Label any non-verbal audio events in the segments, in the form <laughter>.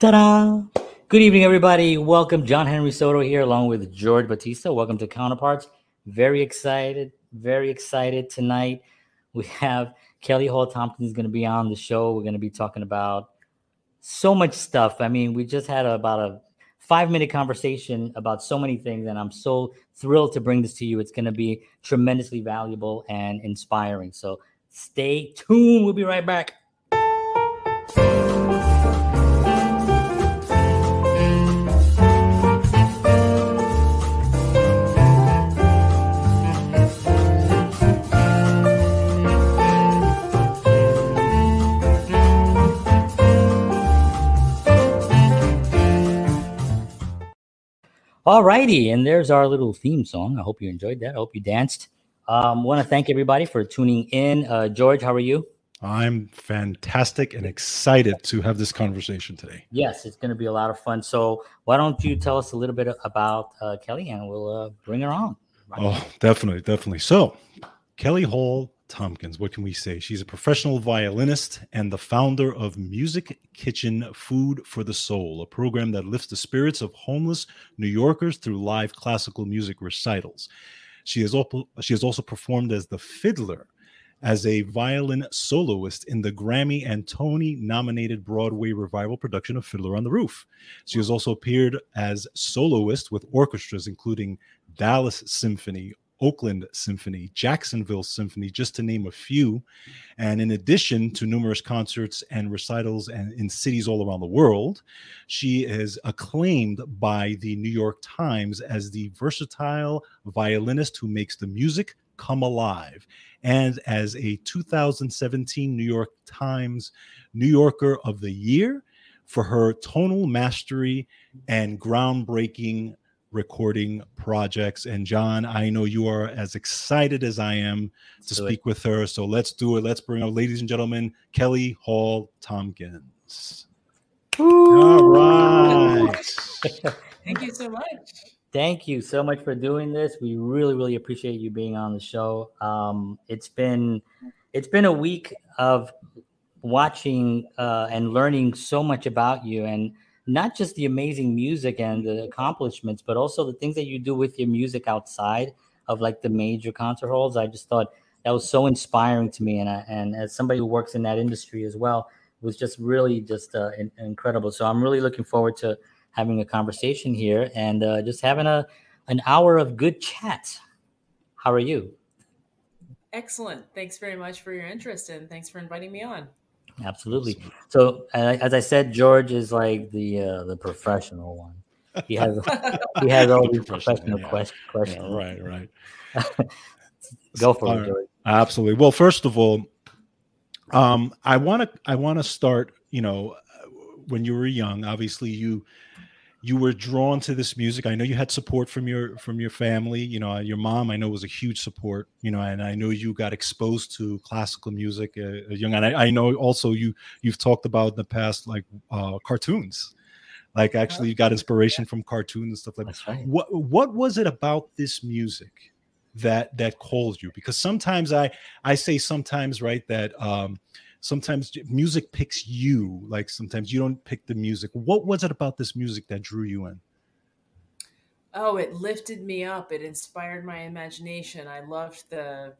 Ta-da! Good evening, everybody. Welcome, John Henry Soto here, along with George Batista. Welcome to Counterparts. Very excited, very excited tonight. We have Kelly Hall Tompkins going to be on the show. We're going to be talking about so much stuff. I mean, we just had a, about a five minute conversation about so many things, and I'm so thrilled to bring this to you. It's going to be tremendously valuable and inspiring. So stay tuned. We'll be right back. All righty, and there's our little theme song. I hope you enjoyed that. I hope you danced. Um, Want to thank everybody for tuning in. Uh, George, how are you? I'm fantastic and excited to have this conversation today. Yes, it's going to be a lot of fun. So, why don't you tell us a little bit about uh, Kelly, and we'll uh, bring her on. Oh, definitely, definitely. So, Kelly Hall Tompkins, what can we say? She's a professional violinist and the founder of Music Kitchen Food for the Soul, a program that lifts the spirits of homeless New Yorkers through live classical music recitals. She has also she has also performed as the fiddler as a violin soloist in the Grammy and Tony nominated Broadway revival production of Fiddler on the Roof. She has also appeared as soloist with orchestras including Dallas Symphony, Oakland Symphony, Jacksonville Symphony, just to name a few. And in addition to numerous concerts and recitals and in cities all around the world, she is acclaimed by the New York Times as the versatile violinist who makes the music come alive and as a 2017 New York Times New Yorker of the Year for her tonal mastery and groundbreaking recording projects. And John, I know you are as excited as I am to speak with her. So let's do it. Let's bring up, ladies and gentlemen, Kelly Hall Tompkins. Ooh. All right. <laughs> Thank you so much. Thank you so much for doing this. We really, really appreciate you being on the show. Um, it's been it's been a week of watching uh, and learning so much about you and not just the amazing music and the accomplishments, but also the things that you do with your music outside of like the major concert halls. I just thought that was so inspiring to me, and I, and as somebody who works in that industry as well, it was just really just uh, in, incredible. So I'm really looking forward to having a conversation here and uh, just having a an hour of good chat. How are you? Excellent. Thanks very much for your interest and thanks for inviting me on. Absolutely. So, uh, as I said, George is like the uh, the professional one. He has he has all <laughs> The these professional, professional yeah. quest- questions. Yeah, right, right. <laughs> Go for All it, right. Absolutely. Well, first of all, um, I want to I want to start. You know, when you were young, obviously you you were drawn to this music. I know you had support from your from your family. You know, your mom I know was a huge support. You know, and I know you got exposed to classical music uh, young. And I, I know also you you've talked about in the past like uh, cartoons. Like actually, you got inspiration from cartoons and stuff like that. Right. What what was it about this music that that calls you? Because sometimes I I say sometimes right that um sometimes music picks you. Like sometimes you don't pick the music. What was it about this music that drew you in? Oh, it lifted me up. It inspired my imagination. I loved the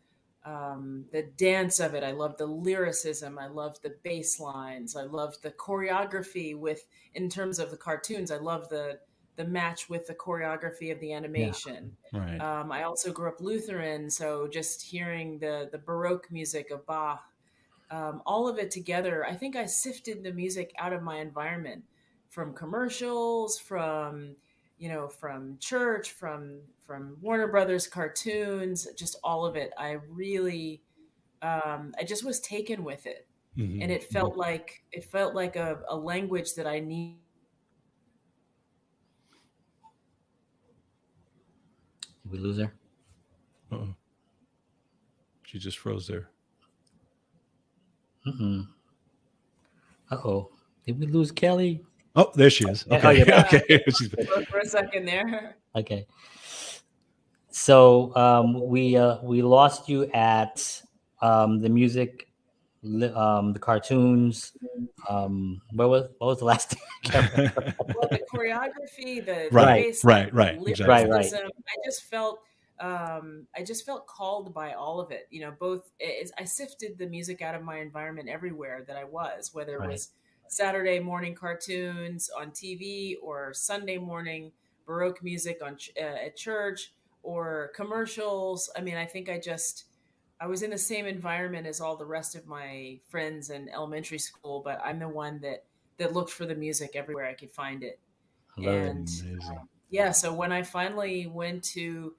um, the dance of it. I loved the lyricism. I loved the bass lines. I loved the choreography with in terms of the cartoons. I loved the the match with the choreography of the animation. Right. Um, I also grew up Lutheran, so just hearing the the Baroque music of Bach, um, all of it together, I think I sifted the music out of my environment, from commercials, from you know, from church, from from Warner Brothers cartoons, just all of it. I really, um, I just was taken with it, Mhm, and it felt like it felt like a, a language that I need. Did we lose her? Uh-oh. She just froze there. Mm-mm. Uh oh. Did we lose Kelly? Oh, there she is. Okay. oh, you're <laughs> okay. <laughs> For, for a second there. Okay. So um, we uh, we lost you at um, the music um, the cartoons. Um, what was what was the last thing? <laughs> well, the choreography, the right, voice, right, right, exactly. right, right. I just felt, um, I just felt called by all of it. You know, both I sifted the music out of my environment everywhere that I was, whether it Right. was Saturday morning cartoons on TV or Sunday morning Baroque music on uh, at church or commercials. I mean, I think I just I was in the same environment as all the rest of my friends in elementary school, but I'm the one that that looked for the music everywhere I could find it. It. And Amazing. yeah, so when I finally went to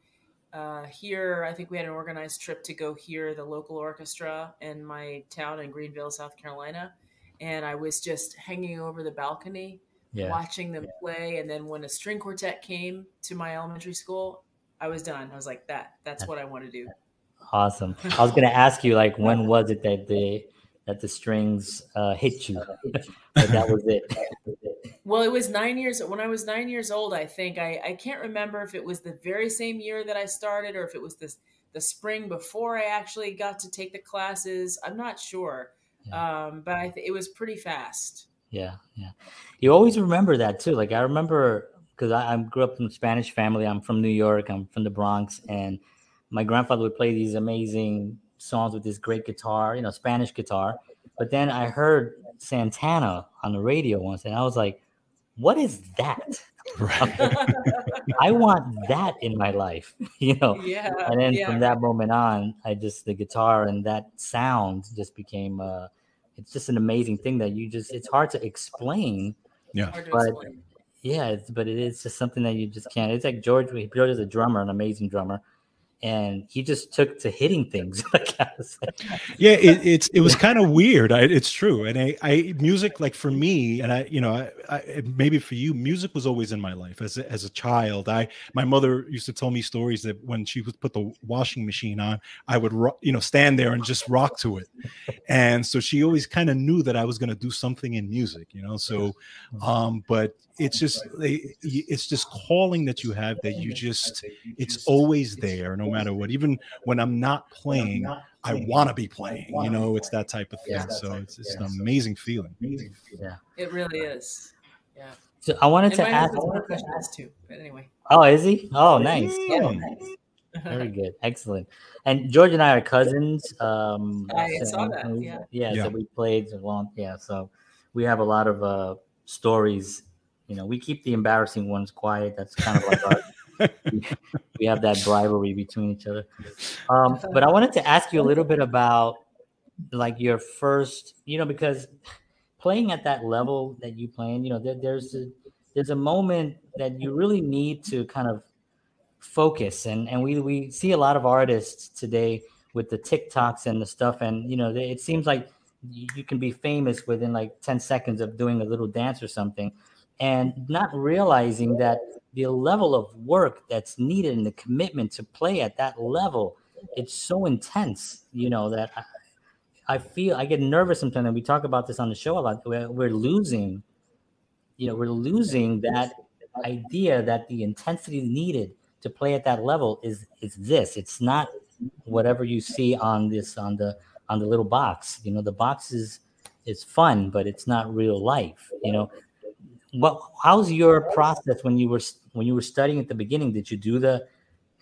uh, hear, I think we had an organized trip to go hear the local orchestra in my town in Greenville, South Carolina, and I was just hanging over the balcony Yeah, watching them play. And then when a string quartet came to my elementary school, I was done. I was like, that that's what I want to do. awesome. I was gonna ask you like when <laughs> was it that the that the strings uh, hit you? <laughs> but that was it. Well, it was nine years when I was nine years old. I think I, I can't remember if it was the very same year that I started or if it was this the spring before I actually got to take the classes. I'm not sure, um, but I th- it was pretty fast. Yeah, yeah. You always remember that too. Like I remember because I, I grew up in a Spanish family. I'm from New York. I'm from the Bronx, and my grandfather would play these amazing songs with this great guitar, you know, Spanish guitar. But then I heard Santana on the radio once, and I was like, "What is that? Right. <laughs> I want that in my life," <laughs> you know. yeah, And then yeah, from that moment on, I just the guitar and that sound just became. uh It's just an amazing thing that you just. It's hard to explain. Yeah. but- explain. Yeah, it's, but it is just something that you just can't. It's like George. George is a drummer, an amazing drummer, and he just took to hitting things. <laughs> like like, yeah it, <laughs> it's it was kind of weird. I, it's true. And I, I music like for me and i you know I, I maybe for you music was always in my life as a, as a child. I my mother used to tell me stories that when she would put the washing machine on i would ro- you know stand there and just rock to it. And so she always kind of knew that i was going to do something in music you know so um but it's just it's just calling that you have that you just it's always there matter what even when i'm not playing i want to be playing you know it's that type of thing Yeah. so it's, it's an amazing feeling Yeah. It really is. Yeah, so I wanted and to my ask. husband's a percussionist too. But anyway, Oh, is he? Oh, nice. Mm. Very good. Excellent. And George and I are cousins. Um, I saw that, yeah. yeah. Yeah. So we played a long. Yeah. So we have a lot of uh, stories. You know, we keep the embarrassing ones quiet. That's kind of like our. We have that rivalry between each other. Um, but I wanted to ask you a little bit about like your first, you know, because playing at that level that you play, playing, you know, there, there's a, there's a moment that you really need to kind of focus. And and we we see a lot of artists today with the TikToks and the stuff. And you know they, it seems like you can be famous within like 10 seconds of doing a little dance or something. And not realizing that the level of work that's needed and the commitment to play at that level it's so intense you know that I, I feel I get nervous sometimes and we talk about this on the show a lot we're, we're losing you know we're losing that idea that the intensity needed to play at that level is is this. It's not whatever you see on this on the on the little box. You know the box is is fun but it's not real life you know what how's your process when you were when you were studying at the beginning? Did you do the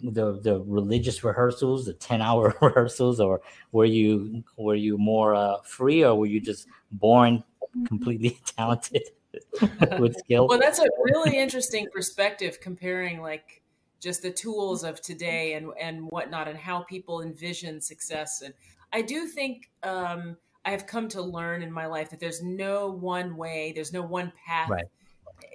the the religious rehearsals the 10 hour <laughs> rehearsals or were you were you more uh, free or were you just born completely <laughs> talented <laughs> with skill? Well, that's a really interesting perspective comparing like just the tools of today and and whatnot and how people envision success and i do think um i have come to learn in my life that there's no one way there's no one path Right.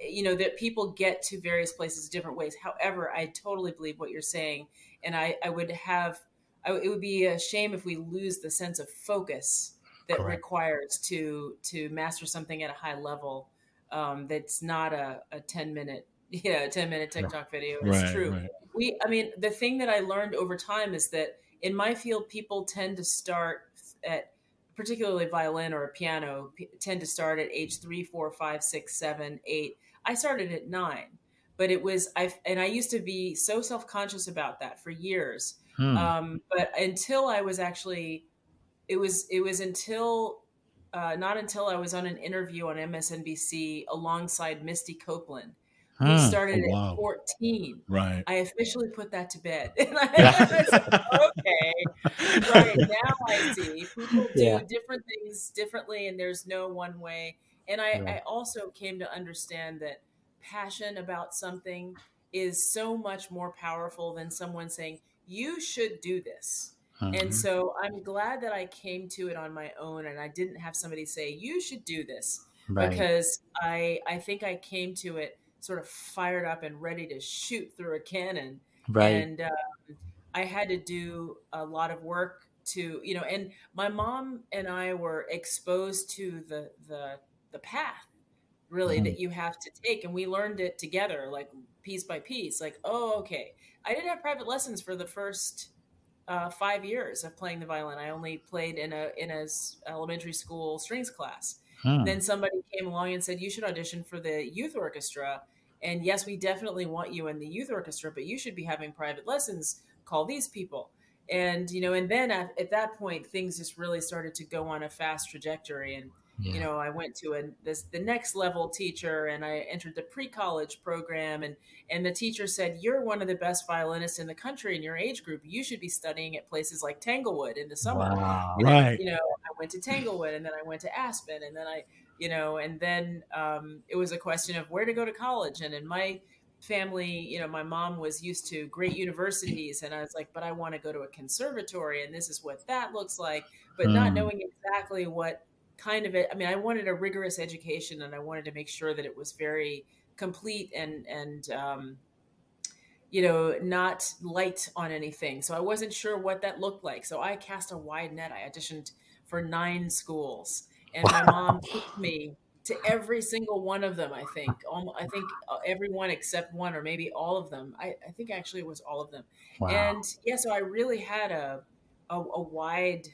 You know that people get to various places different ways however i totally believe what you're saying and i i would have I, it would be a shame if we lose the sense of focus that Correct. requires to to master something at a high level um, that's not a, a 10 minute <laughs> yeah a 10 minute tiktok video it's Right, true right. we i mean the thing that i learned over time is that in my field people tend to start at particularly violin or piano p- tend to start at age three four five six seven eight i started at nine but it was i and i used to be so self-conscious about that for years Hmm. um, but until I was actually it was it was until uh, not until I was on an interview on MSNBC alongside Misty Copeland. Who Hmm. started Oh, wow. at 14. Right. I officially put that to bed. <laughs> And I, I said, <laughs> okay, right now I see people do Yeah. different things differently, and there's no one way. And I, Right. I also came to understand that passion about something is so much more powerful than someone saying you should do this. Mhm. And so I'm glad that I came to it on my own, and I didn't have somebody say you should do this right. because I I think I came to it sort of fired up and ready to shoot through a cannon right. and um, I had to do a lot of work to you know and my mom and I were exposed to the the the path really Mhm. that you have to take and we learned it together like piece by piece like oh okay I didn't have private lessons for the first uh, five years of playing the violin I only played in a in a elementary school strings class Hmm. then somebody came along and said you should audition for the youth orchestra and yes we definitely want you in the youth orchestra but you should be having private lessons call these people and you know and then at, at that point things just really started to go on a fast trajectory and yeah. you know i went to a this the next level teacher and i entered the pre-college program and and the teacher said you're one of the best violinists in the country in your age group you should be studying at places like tanglewood in the summer Wow. Right. you know, I went to Tanglewood and then I went to Aspen and then I, you know, and then um, it was a question of where to go to college. And in my family, you know, my mom was used to great universities and I was like, but I want to go to a conservatory and this is what that looks like, but not Mm. knowing exactly what kind of it. I mean, I wanted a rigorous education and I wanted to make sure that it was very complete and, and, um, you know, not light on anything. So I wasn't sure what that looked like. So I cast a wide net. I auditioned for nine schools, and my mom took me to every single one of them. I think, I think everyone except one, or maybe all of them. I, I think actually it was all of them. Wow. And yeah, so I really had a a, a wide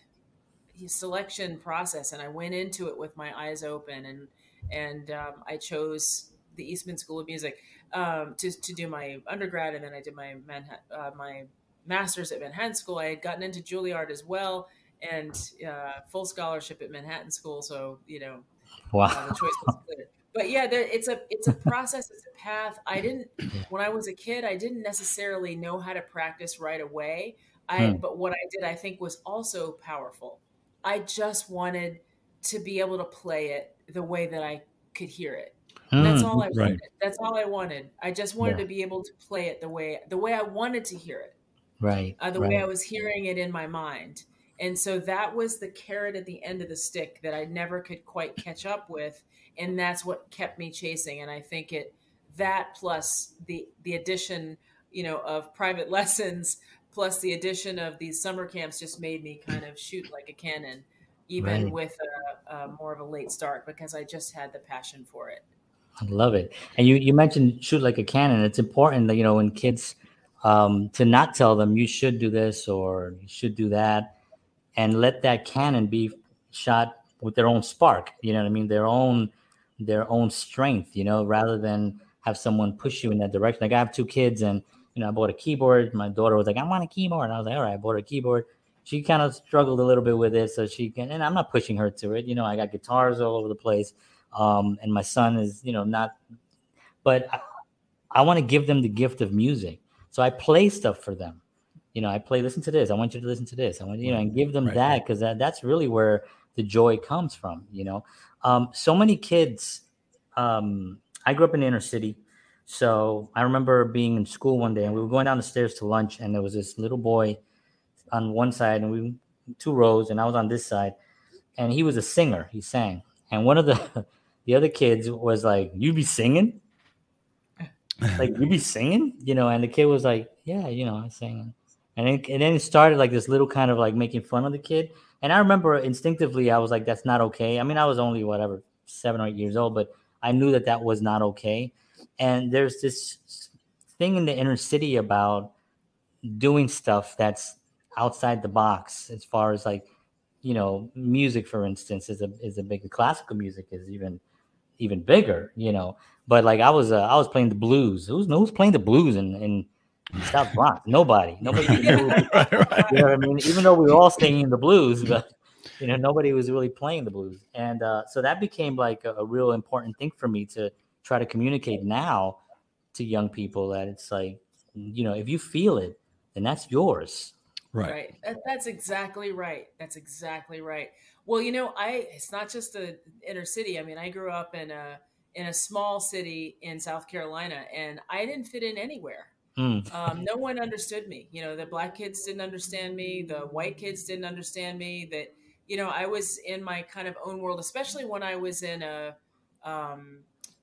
selection process, and I went into it with my eyes open, and and um, I chose the Eastman School of Music um, to to do my undergrad, and then I did my Manhattan, uh, my master's at Manhattan School. I had gotten into Juilliard as well, and uh, full scholarship at Manhattan School. So you know, uh, the choice was clear. But yeah, there, it's a it's a process, it's a path. I didn't when I was a kid, I didn't necessarily know how to practice right away. I Hmm. but what I did, I think, was also powerful. I just wanted to be able to play it the way that I could hear it. That's Hmm. all I right. wanted. That's all I wanted. I just wanted Yeah. to be able to play it the way the way I wanted to hear it Right. uh, the right. way I was hearing it in my mind. And so that was the carrot at the end of the stick that I never could quite catch up with. And that's what kept me chasing. And I think it, that plus the, the addition, you know, of private <laughs> lessons, plus the addition of these summer camps just made me kind of shoot like a cannon, even Right. with a, a more of a late start because I just had the passion for it. I love it. And you, you mentioned shoot like a cannon. It's important that, you know, when kids um, to not tell them you should do this or you should do that and let that cannon be shot with their own spark, you know what I mean? Their own, their own strength, you know, rather than have someone push you in that direction. Like I have two kids and, you know, I bought a keyboard. My daughter was like, I want a keyboard. And I was like, all right, I bought a keyboard. She kind of struggled a little bit with it. So she can, and I'm not pushing her to it. You know, I got guitars all over the place. Um, and my son is, you know, not, but I, I want to give them the gift of music. So I play stuff for them. You know, I play, listen to this. I want you to listen to this. I want, you know, and give them Right. that because that, that's really where the joy comes from, you know. Um, so many kids, um, I grew up in the inner city. So I remember being in school one day and we were going down the stairs to lunch and there was this little boy on one side and we two rows and I was on this side and he was a singer. He sang. And one of the <laughs> the other kids was like, You be singing? <laughs> Like you be singing? You know, and the kid was like, Yeah, you know, I'm singing. And then, and then it started like this little kind of like making fun of the kid. And I remember instinctively, I was like, that's not okay. I mean, I was only whatever, seven or eight years old, but I knew that that was not okay. And there's this thing in the inner city about doing stuff that's outside the box as far as like, you know, music, for instance, is a, is a big, classical music is even, even bigger, you know, but like I was, uh, I was playing the blues. Who's, who's playing the blues in, in South Bronx? Nobody, nobody. <laughs> right, right. you know what I mean? Even though we were all singing the blues, but you know, nobody was really playing the blues, and uh, so that became like a, a real important thing for me to try to communicate now to young people that it's like, you know, if you feel it, then that's yours. Right. Right. That's exactly right. That's exactly right. Well, you know, I it's not just the inner city. I mean, I grew up in a in a small city in South Carolina, and I didn't fit in anywhere. Mm. Um, no one understood me. You know, the black kids didn't understand me. The white kids didn't understand me. That you know, I was in my kind of own world, especially when I was in a um,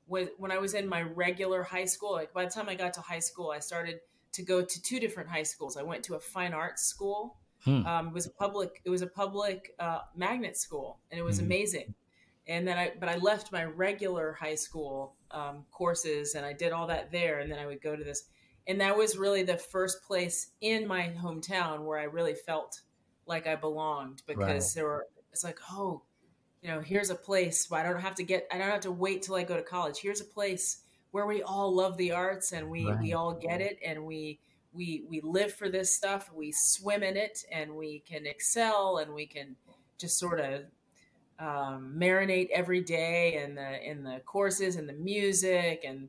when when I was in my regular high school. Like by the time I got to high school, I started to go to two different high schools. I went to a fine arts school. Hmm. Um, it was a public. It was a public uh, magnet school, and it was hmm. amazing. And then I, but I left my regular high school um, courses, and I did all that there. And then I would go to this, and that was really the first place in my hometown where I really felt like I belonged because right. there were. It's like, oh, you know, here's a place where I don't have to get. I don't have to wait till I go to college. Here's a place where we all love the arts and we right. we all get it and we we we live for this stuff we swim in it and we can excel and we can just sort of um, marinate every day in the in the courses and the music and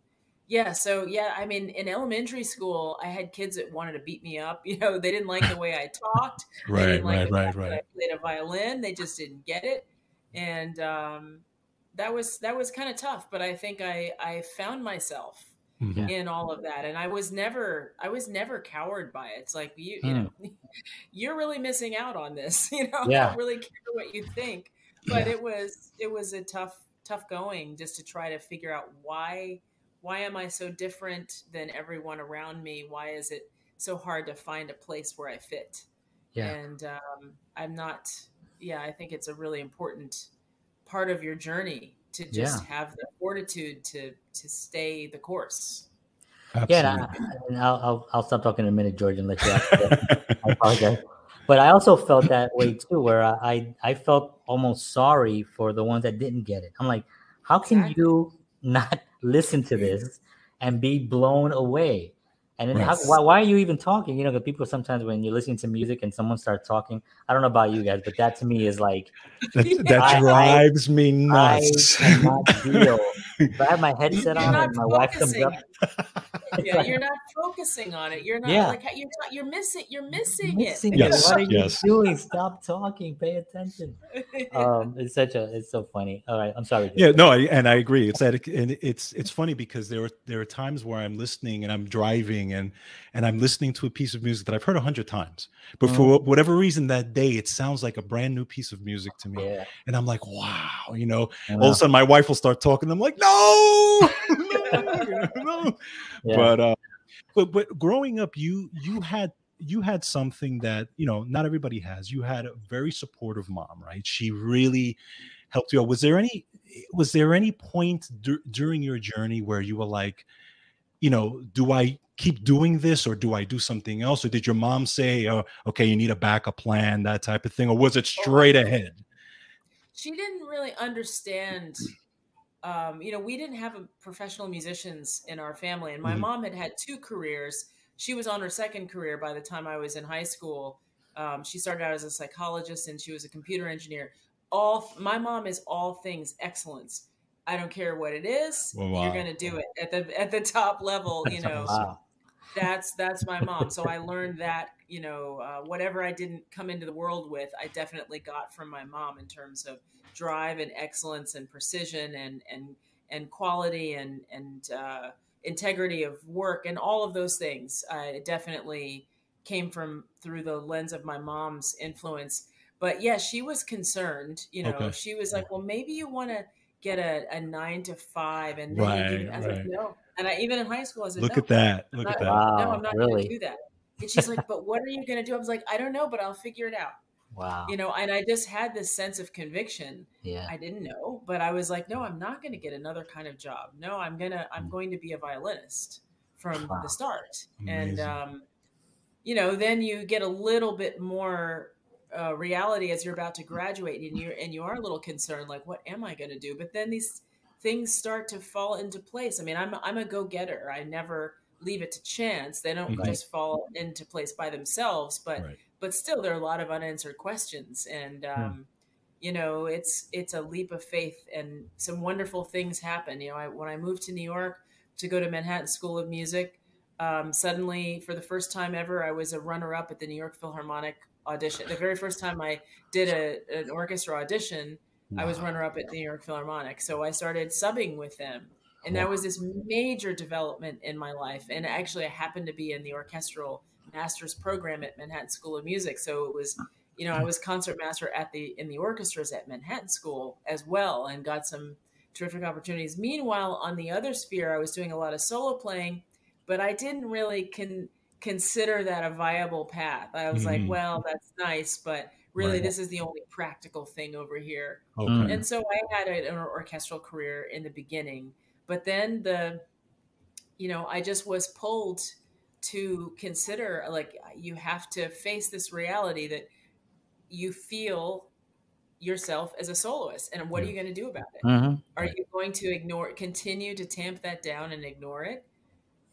yeah so yeah i mean in elementary school i had kids that wanted to beat me up <laughs> you know they didn't like the way i talked <laughs> right like right right right i played a violin they just didn't get it and um, that was that was kind of tough but i think i i found myself mm-hmm. in all of that and i was never i was never cowered by it it's like you you know hmm. <laughs> you're really missing out on this you know yeah. i don't really care what you think but yeah. it was it was a tough tough going just to try to figure out why why am i so different than everyone around me why is it so hard to find a place where i fit yeah and um, i'm not yeah i think it's a really important part of your journey to just yeah. have the fortitude to to stay the course. Absolutely. Yeah, and, I, will I'll, I'll stop talking in a minute, George, and let you. I apologize, but I also felt that way too, where I I felt almost sorry for the ones that didn't get it. I'm like, how can exactly. you not listen to this and be blown away? And then how, why, why, are you even talking? You know, because people sometimes when you're listening to music and someone starts talking, I don't know about you guys, but that to me is like that, <laughs> that I, drives I, me nuts. I cannot deal. <laughs> If I have my headset on and my wife comes up. <laughs> yeah, like, you're not focusing on it. You're not yeah. like you're not, you're missing you're missing, missing it. Yes, what are yes. you doing? Stop talking. Pay attention. Um, it's such a it's so funny. All right, I'm sorry. Yeah, no, I, and I agree. It's that and it's it's funny because there are there are times where I'm listening and I'm driving and and I'm listening to a piece of music that I've heard a hundred times, but mm. for whatever reason that day it sounds like a brand new piece of music to me, yeah. and I'm like, wow, you know. All of a sudden, my wife will start talking. I'm like, no, no, <laughs> no. <laughs> Yeah. But uh, but but growing up, you you had you had something that you know not everybody has. You had a very supportive mom, right? She really helped you out. Was there any was there any point dur- during your journey where you were like, you know, do I keep doing this or do I do something else? Or did your mom say, oh, okay, you need a backup plan, that type of thing? Or was it oh, straight ahead? She didn't really understand. Um, you know, we didn't have professional musicians in our family, and my mm-hmm. mom had had two careers. She was on her second career by the time I was in high school. Um, she started out as a psychologist and she was a computer engineer. All my mom is all things excellence I don't care what it is. Well, wow. You're going to do it at the at the top level. You know, wow. that's that's my mom. So I learned that you know uh, whatever I didn't come into the world with, I definitely got from my mom in terms of drive and excellence and precision and and and quality and and uh, integrity of work and all of those things. Uh, definitely came from through the lens of my mom's influence. But yeah, she was concerned. You know, okay. she was like, "Well, maybe you want to." get a, a nine to five and then right, you I right. no. And I even in high school I said, Look no, at that. Look not, at that. Wow, no, I'm not really? gonna do that. And she's like, But what are you gonna do? I was like, I don't know, but I'll figure it out. Wow. You know, and I just had this sense of conviction. Yeah. I didn't know, but I was like, no, I'm not going to get another kind of job. No, I'm going to, I'm mm. going to be a violinist from wow. the start. Amazing. And, um, you know, then you get a little bit more uh, reality as you're about to graduate and you're, and you are a little concerned, like, what am I going to do? But then these, things start to fall into place. I mean, I'm I'm a go getter. I never leave it to chance. They don't right. just fall into place by themselves, but right. but still, there are a lot of unanswered questions, and um, you know, it's it's a leap of faith, and some wonderful things happen. You know, I, when I moved to New York to go to Manhattan School of Music, um, suddenly for the first time ever, I was a runner-up at the New York Philharmonic audition. The very first time I did a, an orchestra audition, wow. I was runner-up at the New York Philharmonic. So I started subbing with them, and that was this major development in my life. And actually, I happened to be in the orchestral master's program at Manhattan School of Music, so it was you know, I was concertmaster at the in the orchestras at Manhattan School as well, and got some terrific opportunities. Meanwhile, on the other sphere, I was doing a lot of solo playing, but I didn't really con- consider that a viable path. I was mm-hmm. like, well, that's nice, but really, right. this is the only practical thing over here. Okay. And so I had an orchestral career in the beginning, but then the, you know, I just was pulled to consider like you have to face this reality that you feel yourself as a soloist and what are you going to do about it? Mm-hmm. are you going to ignore continue to tamp that down and ignore it?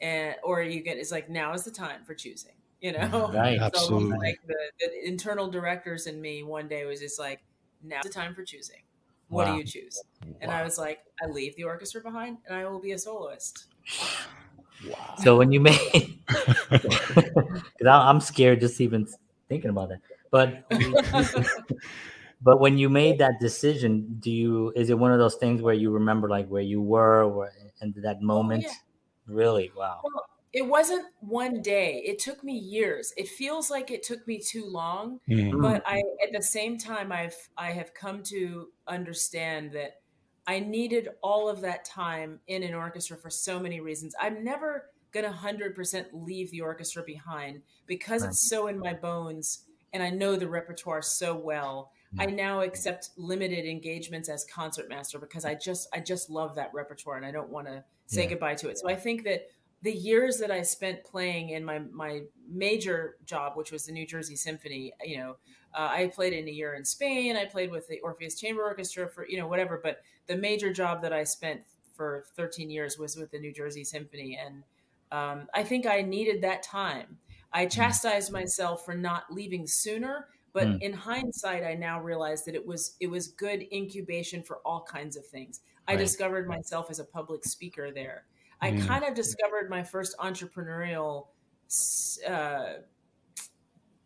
And or you get it's like now is the time for choosing you know? <laughs> Right. Absolutely. like the, the, internal directors in me one day was just like now's the time for choosing what wow. do you choose and wow. i was like i leave the orchestra behind and i will be a soloist wow so when you made <laughs> <laughs> because i'm scared just even thinking about that but <laughs> but when you made that decision, do you is it one of those things where you remember like where you were or and that oh, moment? Oh, yeah. Really? Wow. Well, it wasn't one day. It took me years. It feels like it took me too long, mm-hmm. but I at the same time I've I have come to understand that I needed all of that time in an orchestra for so many reasons. I'm never going to 100% leave the orchestra behind because right. it's so in my bones and I know the repertoire so well. I now accept limited engagements as concertmaster because I just I just love that repertoire and I don't want to say yeah. goodbye to it. So I think that the years that I spent playing in my my major job, which was the New Jersey Symphony, you know, uh, I played in a year in Spain. I played with the Orpheus Chamber Orchestra for you know whatever. But the major job that I spent for 13 years was with the New Jersey Symphony, and um, I think I needed that time I mm. chastised myself for not leaving sooner, but mm. in hindsight, I now realize that it was it was good incubation for all kinds of things. I discovered myself as a public speaker there. I mm. kind of discovered my first entrepreneurial, uh,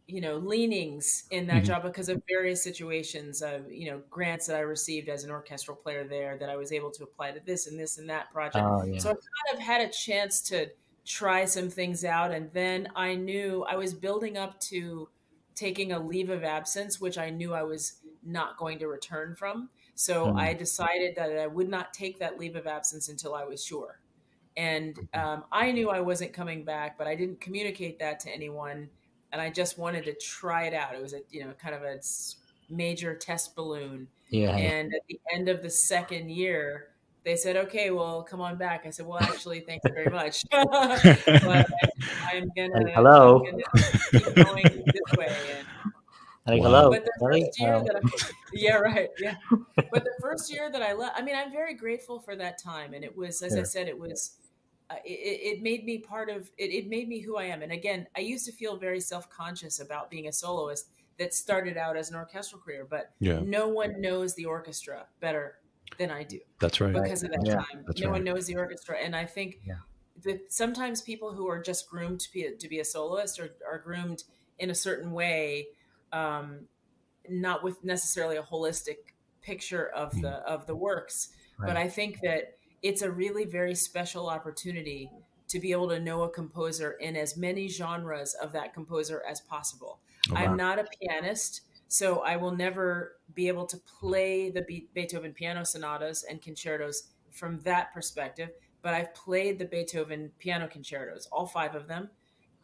you know, leanings in that mm-hmm. job because of various situations of you know grants that I received as an orchestral player there that I was able to apply to this and this and that project. Oh, yeah. So I kind of had a chance to try some things out. And then I knew I was building up to taking a leave of absence, which I knew I was not going to return from. So mm-hmm. I decided that I would not take that leave of absence until I was sure. And mm-hmm. um, I knew I wasn't coming back, but I didn't communicate that to anyone. And I just wanted to try it out. It was a, you know, kind of a major test balloon. Yeah. And at the end of the second year, they said, okay, well, come on back. I said, well, actually, thank you very much. <laughs> but I, am gonna, hello. I'm gonna keep going this way. And, like, hello. But the first year that I, yeah, right, yeah. But the first year that I left, I mean, I'm very grateful for that time, and it was, as I said, it was, uh, it, it, made me part of it. It made me who I am. And again, I used to feel very self conscious about being a soloist that started out as an orchestral career, but yeah. no one knows the orchestra better than I do. That's right. Because of that yeah, time. no right. one knows the orchestra. And I think yeah. that sometimes people who are just groomed to be a, to be a soloist or are groomed in a certain way, um, not with necessarily a holistic picture of mm. the of the works. Right. But I think that it's a really very special opportunity to be able to know a composer in as many genres of that composer as possible. Oh, wow. I'm not a pianist. So I will never be able to play the Beethoven piano sonatas and concertos from that perspective. But I've played the Beethoven piano concertos, all five of them,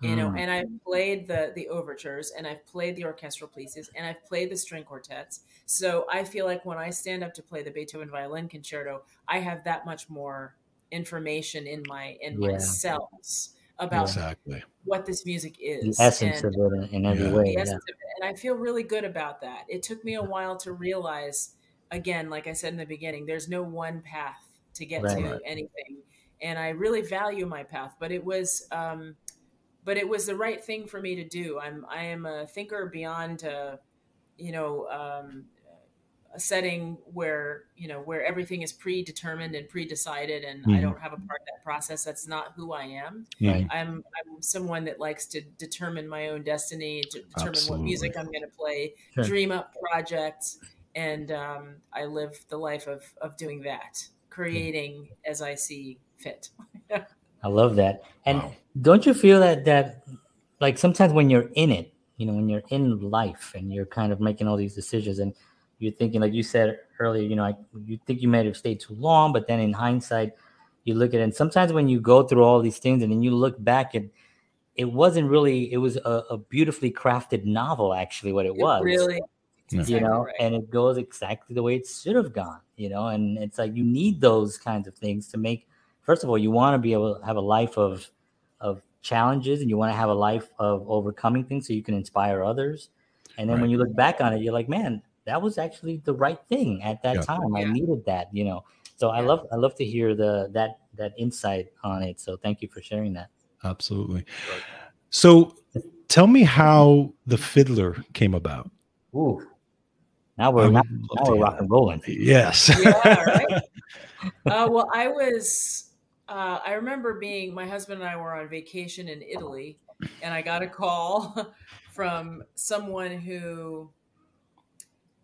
you know, hmm. and I've played the the overtures, and I've played the orchestral pieces, and I've played the string quartets. So I feel like when I stand up to play the Beethoven violin concerto, I have that much more information in my in yeah. my cells about exactly. what this music is. The essence and, of it in every yeah. way. Yeah. And I feel really good about that. It took me a while to realize, again, like I said in the beginning, there's no one path to get right. to anything. And I really value my path, but it was, um, but it was the right thing for me to do. I'm, I am a thinker beyond, uh, you know, um, a setting where you know where everything is predetermined and pre-decided and Mhm. i don't have a part of that process that's not who i am Right. i'm i'm someone that likes to determine my own destiny to determine Absolutely. what music i'm going to play Sure. dream up projects and um, i live the life of of doing that creating as i see fit <laughs> I love that. And Wow. don't you feel that that like sometimes when you're in it, you know, when you're in life and you're kind of making all these decisions and you're thinking, like you said earlier, you know, like you think you might have stayed too long, but then in hindsight, you look at it. And sometimes when you go through all these things and then you look back and it wasn't really, it was a, a beautifully crafted novel, actually, what it was. really you exactly know, right. and it goes exactly the way it should have gone, you know, and it's like you need those kinds of things to make first of all, you want to be able to have a life of of challenges and you want to have a life of overcoming things so you can inspire others. And then when you look back on it, you're like, man, that was actually the right thing at that Yeah. time. I needed that, you know. So I love I love to hear the that that insight on it. So thank you for sharing that. Absolutely. So tell me how the fiddler came about. Ooh. Now we're would now, love now to we're rock and rolling. Yes. yeah, right. <laughs> Uh, well, I was. Uh, I remember being. My husband and I were on vacation in Italy, and I got a call <laughs> from someone who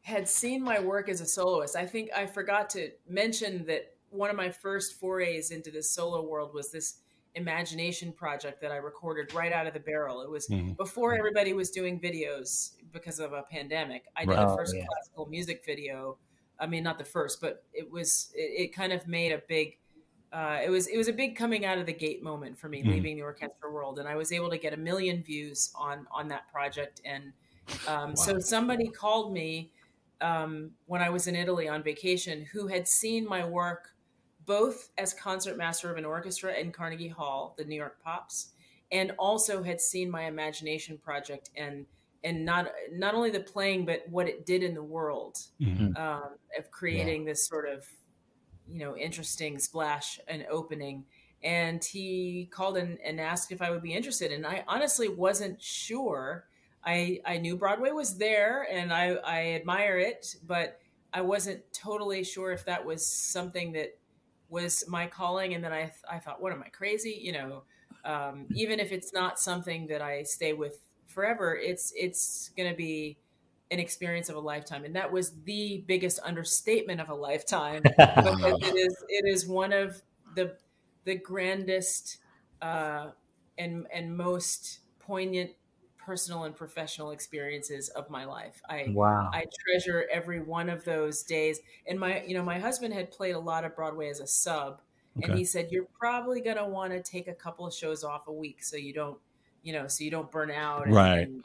had seen my work as a soloist. I think I forgot to mention that one of my first forays into this solo world was this imagination project that I recorded right out of the barrel. It was Mhm. before everybody was doing videos because of a pandemic. I did Oh, first yeah. classical music video. I mean, not the first, but it was. It, it kind of made a big. Uh, it was it was a big coming out of the gate moment for me, Mhm. leaving the orchestra world, and I was able to get a million views on on that project. And um, so somebody called me um, when I was in Italy on vacation, who had seen my work both as concertmaster of an orchestra in Carnegie Hall, the New York Pops, and also had seen my imagination project and and not not only the playing but what it did in the world Mhm. um, of creating this sort of you know interesting splash and opening. And he called and, and asked if i would be interested. And i honestly wasn't sure. I i knew broadway was there and i i admire it but i wasn't totally sure if that was something that was my calling. And then i i thought what am i crazy? You know um, even if it's not something that i stay with forever it's it's going to be an experience of a lifetime and that was the biggest understatement of a lifetime <laughs> it is it is one of the the grandest uh, and and most poignant personal and professional experiences of my life. I wow. I treasure every one of those days. And my you know my husband had played a lot of Broadway as a sub, and he said you're probably gonna want to take a couple of shows off a week so you don't you know so you don't burn out. And, Right. and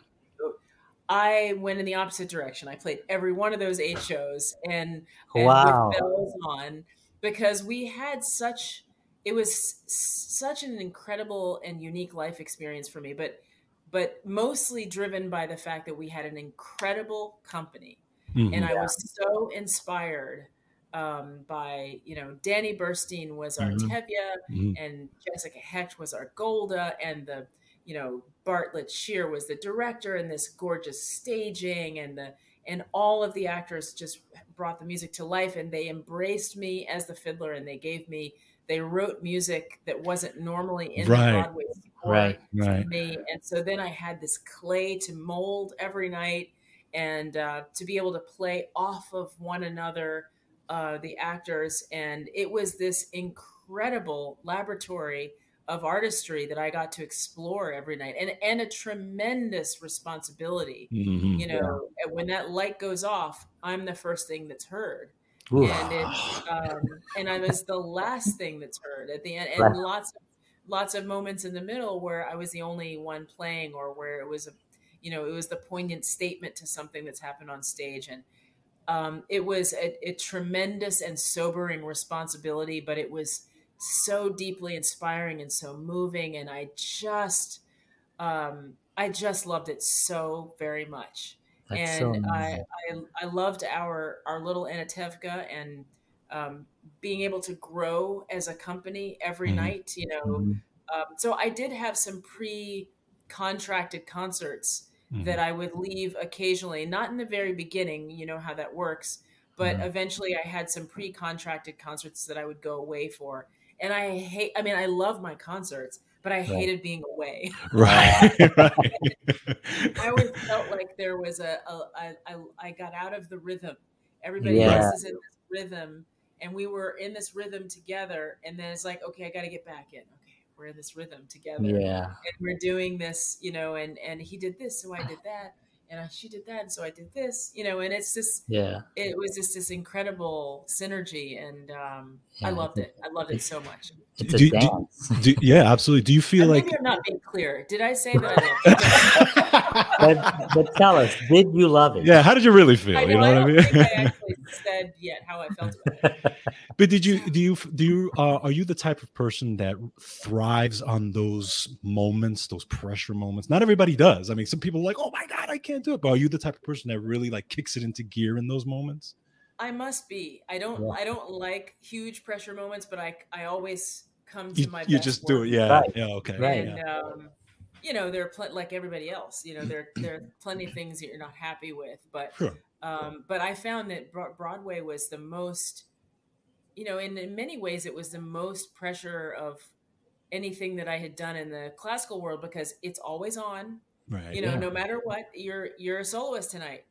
I went in the opposite direction. I played every one of those eight shows and, and Wow. with bells on because we had such it was such an incredible and unique life experience for me but but mostly driven by the fact that we had an incredible company Mhm. and I was so inspired um, by you know Danny Burstein was our Mhm. Tevye Mhm. and Jessica Hecht was our Golde and the you know Bartlett Sher was the director and this gorgeous staging and the and all of the actors just brought the music to life and they embraced me as the fiddler and they gave me they wrote music that wasn't normally in Right. the Broadway score Right. Right. me. And so then I had this clay to mold every night and uh, to be able to play off of one another, uh, the actors. And it was this incredible laboratory of artistry that I got to explore every night and, and a tremendous responsibility. Mhm. You know, and when that light goes off, I'm the first thing that's heard Ooh. and it's um, and I was the last thing that's heard at the end, and Right. lots of lots of moments in the middle where I was the only one playing, or where it was a, you know, it was the poignant statement to something that's happened on stage, and um, it was a, a tremendous and sobering responsibility, but it was so deeply inspiring and so moving, and I just, um, I just loved it so very much That's so and I. I I loved our our little Anatevka and um, being able to grow as a company every Mhm. night. You know, Mhm. um, so I did have some pre-contracted concerts Mhm. that I would leave occasionally, not in the very beginning. You know how that works. but eventually I had some pre-contracted concerts that I would go away for. And I hate I mean I love my concerts, but I hated being away. <laughs> Right. <laughs> <laughs> right. I always felt like there was a, a, a, a I got out of the rhythm. Everybody Yeah. else is in this rhythm, and we were in this rhythm together. And then it's like, okay, I got to get back in. Okay, we're in this rhythm together, Yeah. and we're doing this, you know. And and he did this, so I did that, and I, she did that, and so I did this, you know. And it's just Yeah. it was just this incredible synergy, and um, I loved it. I loved it so much. It's a Do- do- dance. Do, yeah, absolutely. Do you feel And like maybe I'm not being clear. Did I say that? I loved it? <laughs> but, but tell us, did you love it? Yeah, how did you really feel? I you know. know I what I mean? I <laughs> actually said yet how I felt about it. <laughs> But did you do you do you uh, are you the type of person that thrives on those moments, those pressure moments? Not everybody does. I mean, some people are like, "Oh my god, I can't do it." But are you the type of person that really like kicks it into gear in those moments? I must be. I don't. Yeah. I don't like huge pressure moments, but I. I always come to You, my. you best just do it. Yeah. Right. Yeah. Okay. Right. And Yeah. um, you know, there are pl- like everybody else. You know, there <clears throat> there are plenty of things that you're not happy with, but Sure. um, but I found that Broadway was the most. You know, in, in many ways, it was the most pressure of anything that I had done in the classical world because it's always on. Right. you know Yeah. no matter what you're you're a soloist tonight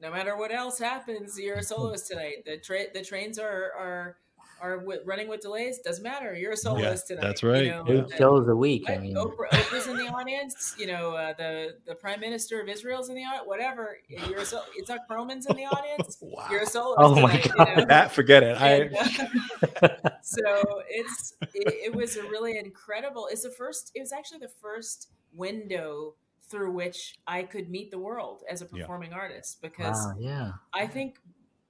no matter what else happens you're a <laughs> soloist tonight the tra- the trains are are are with, running with delays doesn't matter you're a soloist tonight that's right. you know, Eight the- shows a week. I what? mean, Oprah, Oprah's in the audience. You know, uh, the the prime minister of Israel's in the audience. Whatever. You're a so, Itzhak Perlman's in the audience. <laughs> Wow. You're a soloist. Oh my tonight, God. You know? That forget it. And, I uh, <laughs> so it's it, it was a really incredible. It's the first. It was actually the first window through which I could meet the world as a Yeah. performing artist because wow, yeah. I think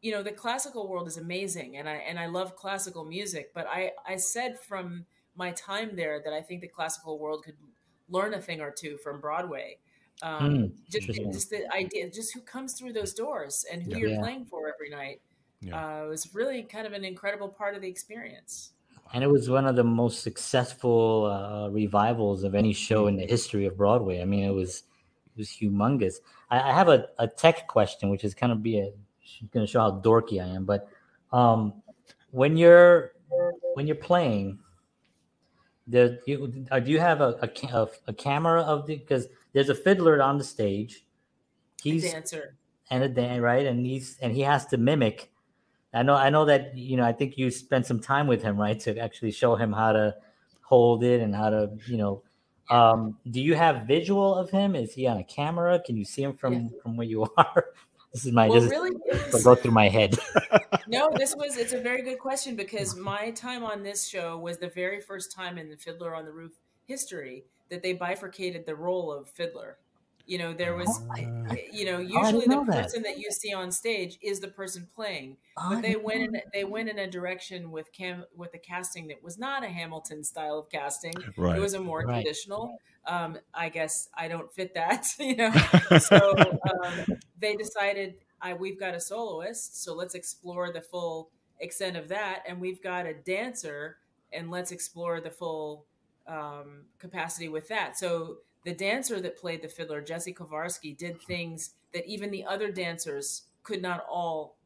you know the classical world is amazing and I and I love classical music but I I said from my time there that I think the classical world could learn a thing or two from Broadway um, Hmm, just just the idea just who comes through those doors and who Yeah. you're Yeah. playing for every night Yeah. uh, was really kind of an incredible part of the experience And it was one of the most successful uh, revivals of any show in the history of Broadway. I mean, it was it was humongous. I, I have a, a tech question, which is kind of be a going to show how dorky I am. But um, when you're when you're playing, the you uh, do you have a a, a, a camera of the because there's a fiddler on the stage. He's a dancer and a dan right and he's and he has to mimic i know i know that you know i think you spent some time with him right to actually show him how to hold it and how to you know um do you have visual of him is he on a camera can you see him from Yeah. from where you <laughs> are this is my well this really is go through my head <laughs> no, this was it's a very good question because my time on this show was the very first time in the Fiddler on the Roof history that they bifurcated the role of fiddler. You know, there was Oh, I- you know, didn't usually the that. person that you see on stage is the person playing. Oh, I But they went in they went in a direction with cam with the casting that was not a Hamilton style of casting. right. It was a more Right. traditional. Um, I guess I don't fit that, <laughs> you know. <laughs> So um, they decided I we've got a soloist, so let's explore the full extent of that, and we've got a dancer, and let's explore the full um, capacity with that. So the dancer that played the fiddler, Jesse Kovarsky, did things that even the other dancers could not all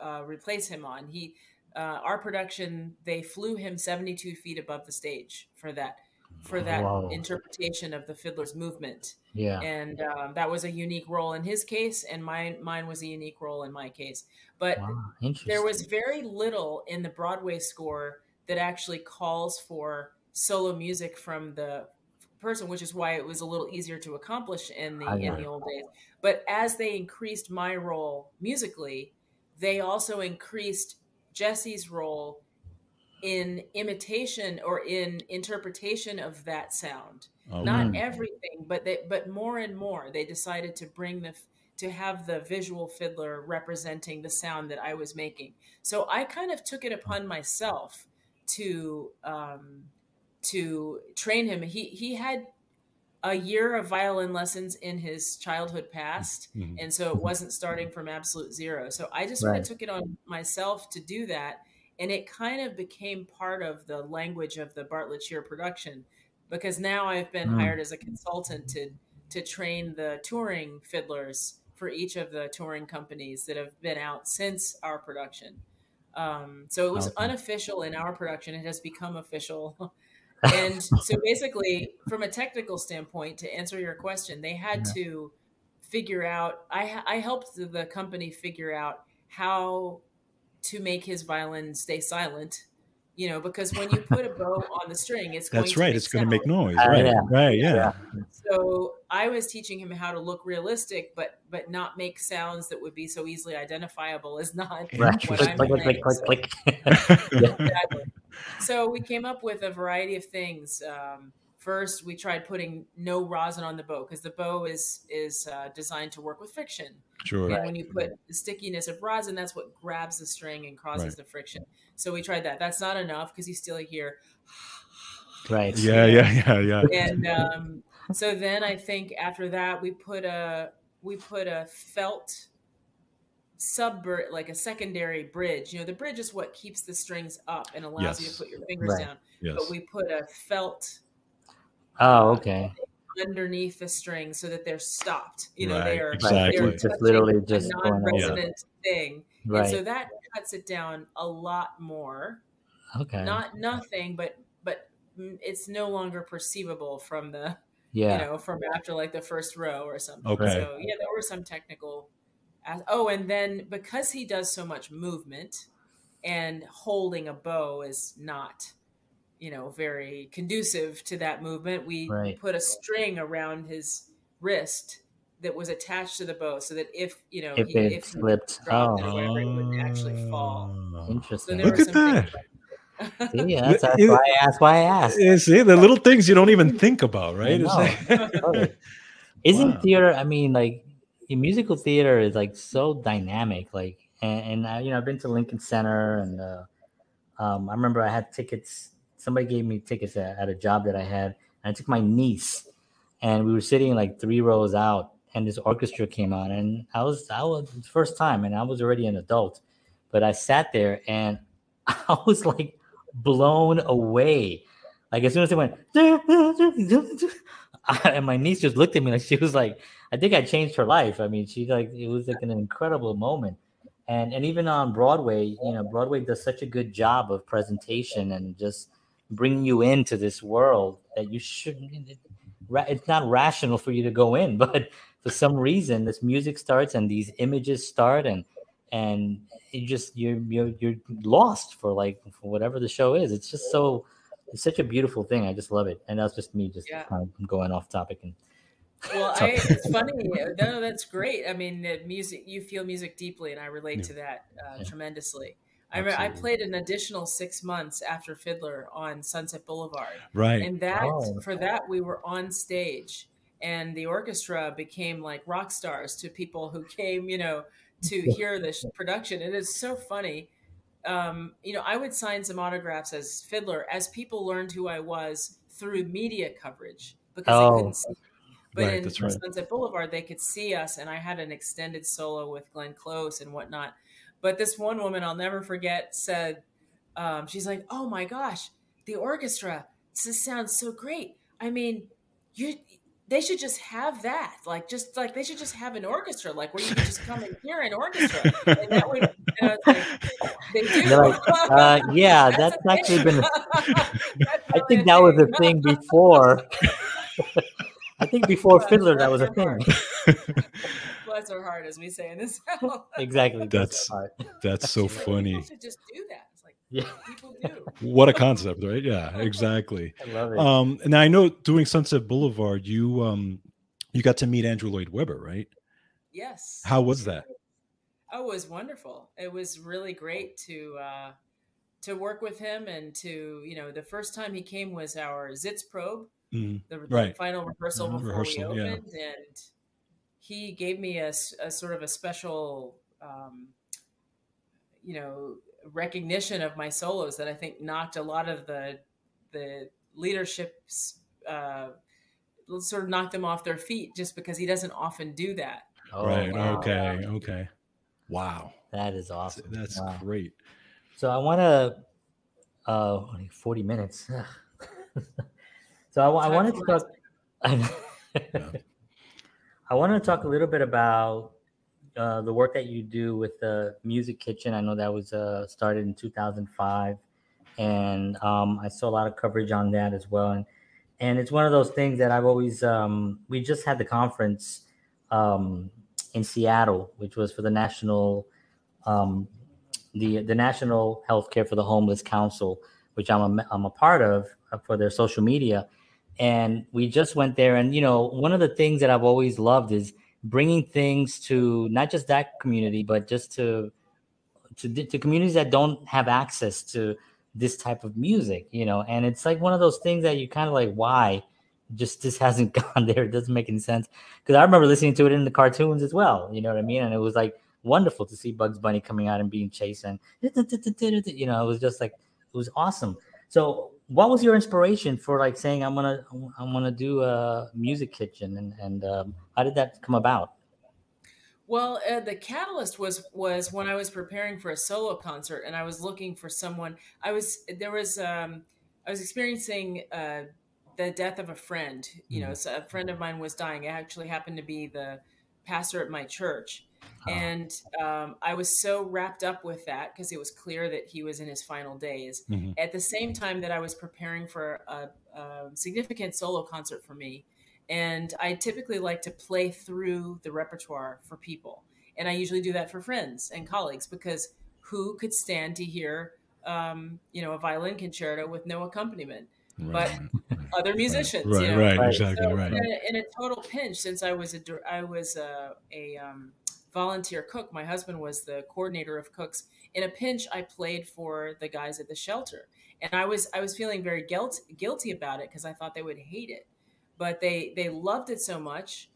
uh, replace him on. He, uh, our production, they flew him 72 feet above the stage for that, for that interpretation of the fiddler's movement. Yeah. And um, that was a unique role in his case and mine mine was a unique role in my case. But wow there was very little in the broadway score that actually calls for solo music from the person which is why it was a little easier to accomplish in the in the old days. But as they increased my role musically they also increased jesse's role in imitation or in interpretation of that sound. Oh, not everything but they but more and more they decided to bring the to have the visual fiddler representing the sound that i was making. So i kind of took it upon myself to um to train him he he had a year of violin lessons in his childhood past Mhm. and so it wasn't starting from absolute zero so i just sort of took it on myself to do that and it kind of became part of the language of the Bartlett Sher production because now i've been Mm. hired as a consultant to to train the touring fiddlers for each of the touring companies that have been out since our production. Um, so it was Okay. unofficial in our production. It has become official. <laughs> and <laughs> so basically, from a technical standpoint, to answer your question, they had Yeah. to figure out. I I helped the, the company figure out how to make his violin stay silent. You know, because when you put a bow <laughs> on the string, it's going That's to right. make It's going to make sound. noise. Uh, right. yeah. Right. Yeah. Yeah. So I was teaching him how to look realistic, but but not make sounds that would be so easily identifiable as not Right. what Click, I'm click, click, playing. click, So- <laughs> Exactly. So we came up with a variety of things. Um, first, we tried putting no rosin on the bow because the bow is is uh, designed to work with friction. Sure. And when you put the stickiness of rosin, that's what grabs the string and causes Right. the friction. So we tried that. That's not enough because you still hear. right. <laughs> Yeah. Yeah. Yeah. Yeah. And um, so then I think after that we put a we put a felt sub like a secondary bridge. You know, the bridge is what keeps the strings up and allows you to put your fingers Right. down. Yes. But we put a felt Oh, okay. underneath the string so that they're stopped. You know, Right, they're exactly. they're Just touching literally a just over. non-resonant thing. And so that cuts it down a lot more. Okay. Not nothing, but but mm, it's no longer perceivable from the yeah. you know from after like the first row or something. Okay. So yeah, there were some technical. as- Oh, and then because he does so much movement, and holding a bow is not, you know, very conducive to that movement. We Right. put a string around his wrist that was attached to the bow, so that if you know if he, it if slipped. dropped Oh, it, whatever, it wouldn't actually fall. Oh. So interesting. Look at that. like- See, yeah, <laughs> that's, that's why I asked. Why I asked. Yeah, see the little things you don't even think about, right? It's know. like- <laughs> Love it. Isn't Wow. theater? I mean, like musical theater is like so dynamic. Like, and, and I, you know, I've been to Lincoln Center, and uh, um, I remember I had tickets. Somebody gave me tickets at, at a job that I had, and I took my niece, and we were sitting like three rows out, and this orchestra came on, and I was I was the first time, and I was already an adult, but I sat there and <laughs> I was like blown away. Like as soon as it went, <laughs> and my niece just looked at me like she was like, I think I changed her life. I mean, she like it was like an incredible moment. And and even on Broadway, you know, Broadway does such a good job of presentation and just bringing you into this world that you shouldn't. It's not rational for you to go in, <laughs> but for some reason, this music starts and these images start, and and you just you're you're you're lost for like for whatever the show is. It's just so it's such a beautiful thing. I just love it, and that's just me just Yeah. kind of going off topic and Well, <laughs> I, it's funny. No, that's great. I mean, the music, you feel music deeply, and I relate Yeah. to that uh, Yeah. tremendously. I, re- I played an additional six months after Fiddler on Sunset Boulevard, right. and that Oh. for that we were on stage, and the orchestra became like rock stars to people who came, you know, to hear this production. It is so funny. Um, you know, I would sign some autographs as Fiddler as people learned who I was through media coverage because Oh. they couldn't see. But Right, in right. Sunset Boulevard, they could see us, and I had an extended solo with Glenn Close and whatnot. But this one woman I'll never forget said, um, "She's like, oh my gosh, the orchestra, this sounds so great. I mean, you." They should just have that, like just like they should just have an orchestra, like where you can just come and hear an orchestra, and that would. And I like, they do. Like, uh, yeah, <laughs> that's, a actually been. <laughs> That's I think that was a thing before. <laughs> I think before Bless- Fiddler, that was a her thing. heart. Bless her heart, as we say in this house. exactly. That's- That's so funny. People should just do that. It's like Yeah, <laughs> people do. What a concept, right? Yeah, exactly. <laughs> I love it. Um, and I know doing Sunset Boulevard, you um, you got to meet Andrew Lloyd Webber, right? Yes. How was that? Oh, it was wonderful. It was really great to uh, to work with him and to you know the first time he came was our Sitzprobe, Mm, the, the Right. final rehearsal Mhm, before rehearsal, we yeah. opened, and he gave me a, a sort of a special, um, you know, recognition of my solos that I think knocked a lot of the the leadership's uh, sort of knocked them off their feet just because he doesn't often do that. Oh, right. wow. Okay. Okay. Wow. That is awesome. That's Wow. great. So I want to, uh, only 40 minutes. <laughs> so I, I wanted to flies. talk, <laughs> I wanted to talk a little bit about uh, the work that you do with the Music Kitchen. I know that was uh, started in 2005, and um, I saw a lot of coverage on that as well. And and it's one of those things that I've always. Um, we just had the conference um, in Seattle, which was for the national, um, the the National Healthcare for the Homeless Council, which I'm a, I'm a part of uh, for their social media. And we just went there, and you know, one of the things that I've always loved is bringing things to not just that community, but just to to, to communities that don't have access to this type of music, you know. And it's like one of those things that you kind of like, why? Just this <laughs> hasn't gone there. It doesn't make any sense. Because I remember listening to it in the cartoons as well. You know what I mean? And it was like wonderful to see Bugs Bunny coming out and being chased, and you know, it was just like it was awesome. So, what was your inspiration for like saying I'm gonna I'm gonna do a music kitchen, and and um, how did that come about? Well, uh, the catalyst was was when I was preparing for a solo concert, and I was looking for someone. I was there was um, I was experiencing uh, the death of a friend. You know, mm-hmm. so a friend of mine was dying. It actually happened to be the pastor at my church, and um, I was so wrapped up with that because it was clear that he was in his final days. Mm-hmm. At the same time that I was preparing for a, a significant solo concert for me and I typically like to play through the repertoire for people. And I usually do that for friends and colleagues because who could stand to hear, um, you know, a violin concerto with no accompaniment? Right. But <laughs> other musicians, right, you know? right, exactly, so right. In a, in a, total pinch, since I was a, I was a, a um, volunteer cook. My husband was the coordinator of cooks. In a pinch, I played for the guys at the shelter, and I was I was feeling very guilt, guilty about it because I thought they would hate it. But they they loved it so much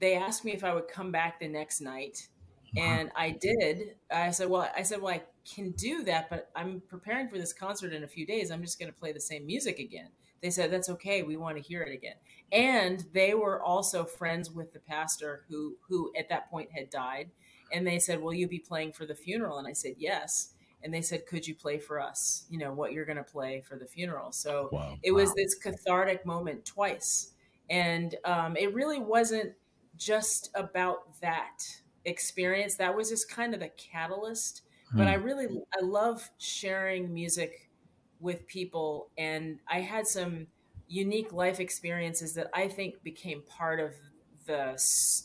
they asked me if i would come back the next night. Uh-huh. And i did. I said well i said well i can do that but i'm preparing for this concert in a few days. I'm just going to play the same music again they said that's okay we want to hear it again and they were also friends with the pastor who who at that point had died and they said will you be playing for the funeral and i said yes and they said could you play for us you know what you're going to play for the funeral so wow. it was wow. this cathartic moment twice and um, it really wasn't just about that experience. That was just kind of the catalyst. Mm. But I hmm. really, I love sharing music with people. And I had some unique life experiences that I think became part of the,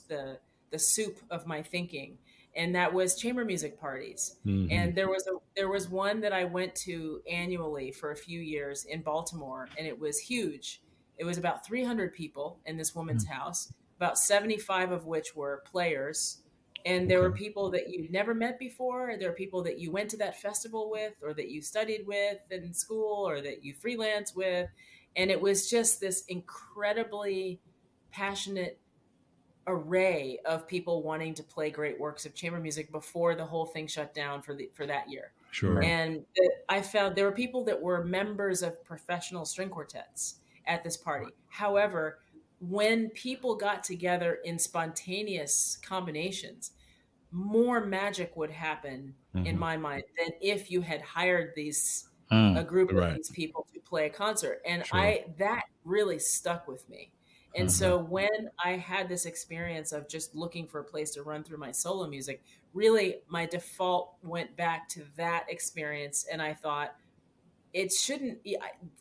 the, the soup of my thinking and that was chamber music parties. Mm-hmm. And there was a there was one that I went to annually for a few years in Baltimore, and it was huge. It was about 300 people in this woman's mm. house, about 75 of which were players. And there okay. were people that you'd never met before. There were people that you went to that festival with, or that you studied with in school, or that you freelance with. And it was just this incredibly passionate array of people wanting to play great works of chamber music before the whole thing shut down for the for that year. Sure. And I found there were people that were members of professional string quartets at this party. However, when people got together in spontaneous combinations, more magic would happen mm-hmm. in my mind than if you had hired these mm, a group of right. these people to play a concert. And sure. I that really stuck with me. And mm-hmm. so when I had this experience of just looking for a place to run through my solo music, really my default went back to that experience and I thought it shouldn't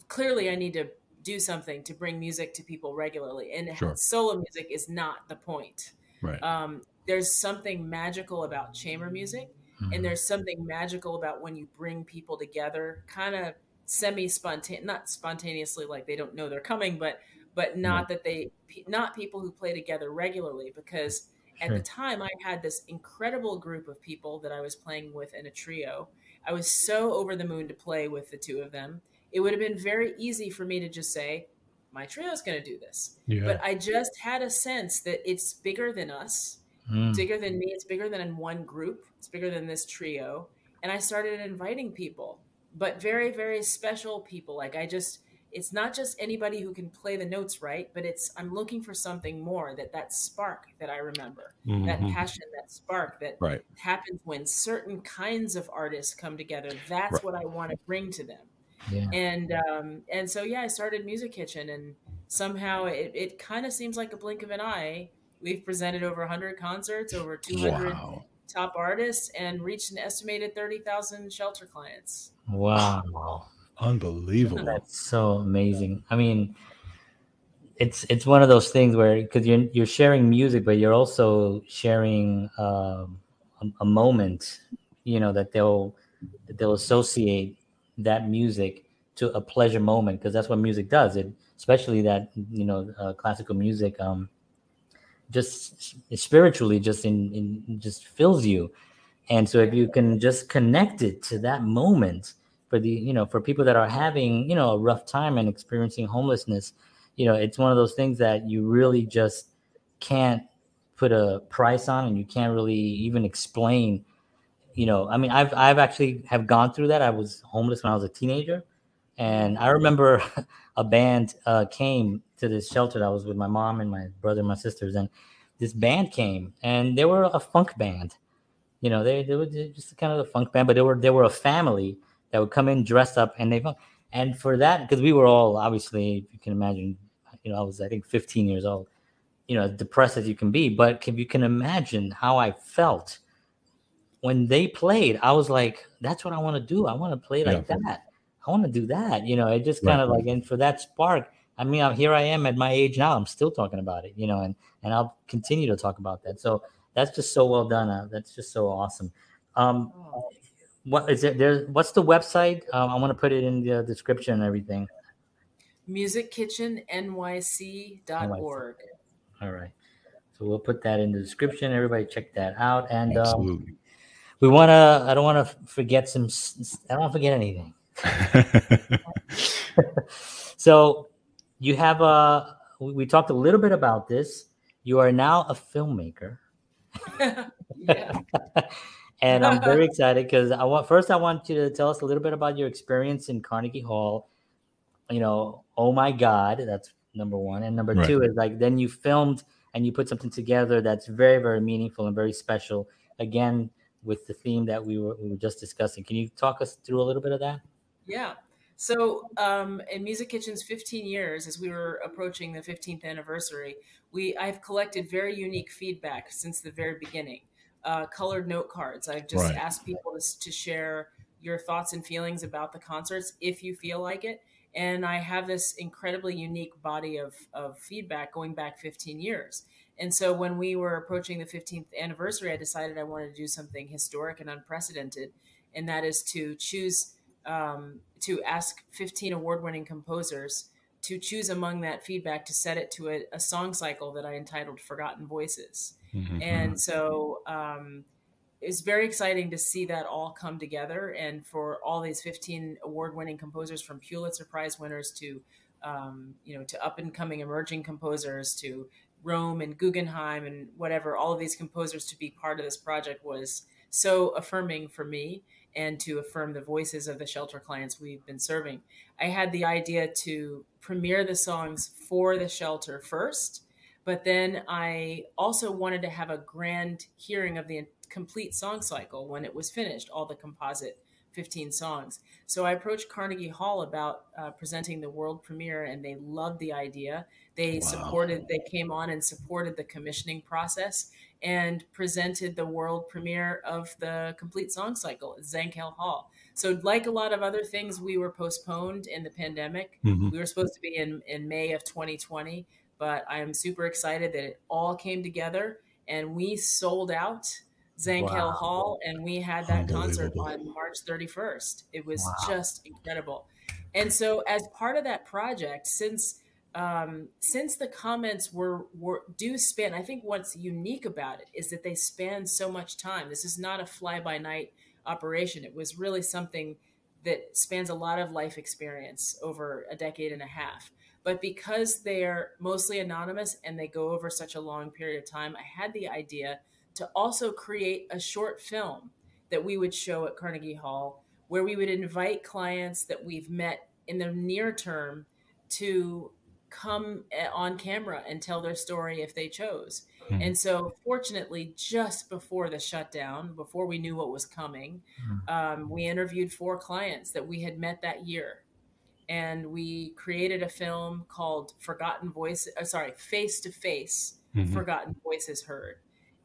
clearly I need to do something to bring music to people regularly. And sure. solo music is not the point. Right. Um, there's something magical about chamber music, mm-hmm. and there's something magical about when you bring people together, kind of semi spontaneous, not spontaneously, like they don't know they're coming, but but not that they, not people who play together regularly, because sure. at the time I had this incredible group of people that I was playing with in a trio. I was so over the moon to play with the two of them it would have been very easy for me to just say, my trio is going to do this. Yeah. But I just had a sense that it's bigger than us, mm. bigger than me. It's bigger than in one group. It's bigger than this trio. And I started inviting people, but very, very special people. Like I just, it's not just anybody who can play the notes right, but it's, I'm looking for something more that that spark that I remember, mm-hmm. that passion, that spark that right. happens when certain kinds of artists come together. That's right. what I want to bring to them. Yeah. And um, and so yeah, I started Music Kitchen, and somehow it, it kind of seems like a blink of an eye. We've presented over 100 concerts, over 200 Wow. top artists, and reached an estimated 30,000 shelter clients. Wow. Unbelievable. That's so amazing. I mean, it's it's one of those things where because you're you're sharing music, but you're also sharing um, a, a moment, you know, that they'll that they'll associate that music to a pleasure moment because that's what music does. It especially that you know uh, classical music, um, just spiritually, just in, in just fills you. And so if you can just connect it to that moment for the you know for people that are having you know a rough time and experiencing homelessness you know it's one of those things that you really just can't put a price on and you can't really even explain you know i mean i've i've actually have gone through that. I was homeless when i was a teenager. And i remember <laughs> a band uh, came to this shelter that I was with my mom and my brother and my sisters. And this band came and they were a funk band. You know they, they were just kind of a funk band but they were they were a family that would come in dressed up and they funk. and for that because we were all obviously you can imagine you know i was i think 15 years old you know depressed as you can be. But you can imagine how i felt when they played i was like that's what i want to do. I want to play like Yeah. that. I want to do that. You know it just kind of Right. like and for that spark i mean I'm- here i am at my age now i'm still talking about it you know and and i'll continue to talk about that. So that's just so well done uh, that's just so awesome. Um what is it there what's the website? Um, i want to put it in the description and everything. musickitchennyc.org. all right. So we'll put that in the description. Everybody check that out. And um, Absolutely. We want to i don't want to forget some s- s- i don't want to forget anything. <laughs> So you have a we we talked a little bit about this. You are now a filmmaker. <laughs> Yeah. <laughs> and i'm very excited because i want first i want you to tell us a little bit about your experience in carnegie hall. You know oh my god that's number one. And number Right. two is like then you filmed and you put something together that's very very meaningful and very special. Again with the theme that we were, we were just discussing can you talk us through a little bit of that Yeah. So, um, in Music Kitchen's 15 years, as we were approaching the 15th anniversary, we I've collected very unique feedback since the very beginning. Uh, colored note cards. I've just Right. asked people to, to share your thoughts and feelings about the concerts if you feel like it. And I have this incredibly unique body of, of feedback going back 15 years. And so when we were approaching the 15th anniversary, I decided I wanted to do something historic and unprecedented, and that is to choose um, to ask 15 award-winning composers to choose among that feedback to set it to a, a song cycle that I entitled "Forgotten Voices." Mhm. And so um, it's very exciting to see that all come together, and for all these 15 award-winning composers, from Pulitzer Prize winners to um, you know to up-and-coming emerging composers to Rome and Guggenheim and whatever, all of these composers to be part of this project was so affirming for me and to affirm the voices of the shelter clients we've been serving. I had the idea to premiere the songs for the shelter first, but then I also wanted to have a grand hearing of the complete song cycle when it was finished, all the composite 15 songs. So I approached Carnegie Hall about uh, presenting the world premiere, and they loved the idea. They Wow. supported, they came on and supported the commissioning process and presented the world premiere of the complete song cycle at Zankel Hall. So, like a lot of other things, we were postponed in the pandemic. Mhm. We were supposed to be in, in May of 2020, but I am super excited that it all came together and we sold out Zankel Wow. Hall and we had that concert on March 31st. It was Wow. just incredible. And so, as part of that project, since um, since the comments were, were do span, I think what's unique about it is that they span so much time. This is not a fly by night operation. It was really something that spans a lot of life experience over a decade and a half. But because they're mostly anonymous and they go over such a long period of time, I had the idea to also create a short film that we would show at Carnegie Hall where we would invite clients that we've met in the near term to come eh, on camera and tell their story if they chose. Hmm. And so, fortunately, just before the shutdown, before we knew what was coming, um, we interviewed four clients that we had met that year. And we created a film called Forgotten Voice, uh, sorry, Face to Face mm-hmm. forgotten voices heard.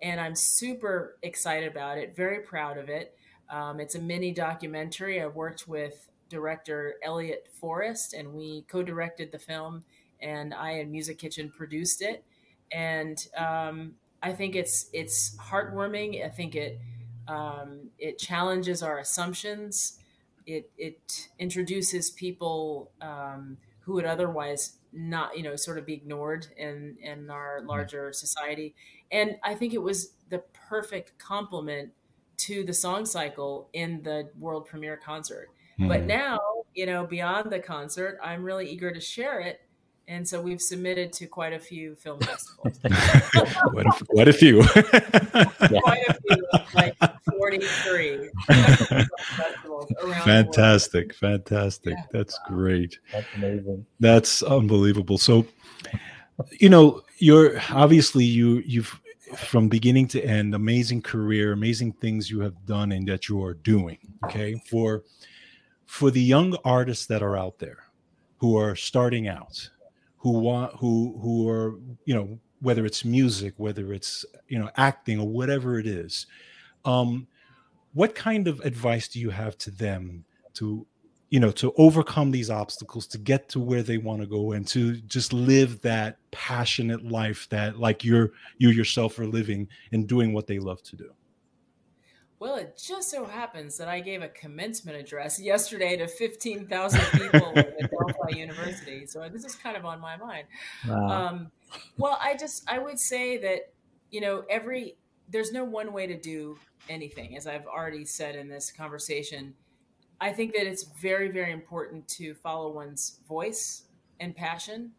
And I'm super excited about it, very proud of it. Um, it's a mini documentary. I worked with director Elliot Forrest, and we co directed the film, and I and Music Kitchen produced it. And um, I think it's it's heartwarming. I think it um, it challenges our assumptions. It it introduces people um, who would otherwise not you know sort of be ignored in in our mm-hmm. larger society. And I think it was the perfect complement to the song cycle in the world premiere concert. Mm. But mm-hmm. now, you know, beyond the concert, I'm really eager to share it and so we've submitted to quite a few film <laughs> festivals. quite, a, quite, a, few. <laughs> quite a few, like <laughs> 43 <laughs> Fantastic, fantastic. Yeah. That's great. That's amazing. That's unbelievable. So, you know, you're obviously you you've from beginning to end, amazing career, amazing things you have done and that you are doing. Okay, for for the young artists that are out there who are starting out who want who who are you know whether it's music whether it's you know acting or whatever it is um what kind of advice do you have to them to you know to overcome these obstacles to get to where they want to go and to just live that passionate life that like you're you yourself are living and doing what they love to do well, it just so happens that I gave a commencement address yesterday to 15,000 people at Adelphi <laughs> University. So this is kind of on my mind. Wow. Um, well, I just, I would say that, you know, every, there's no one way to do anything, as I've already said in this conversation. I think that it's very, very important to follow one's voice and passion.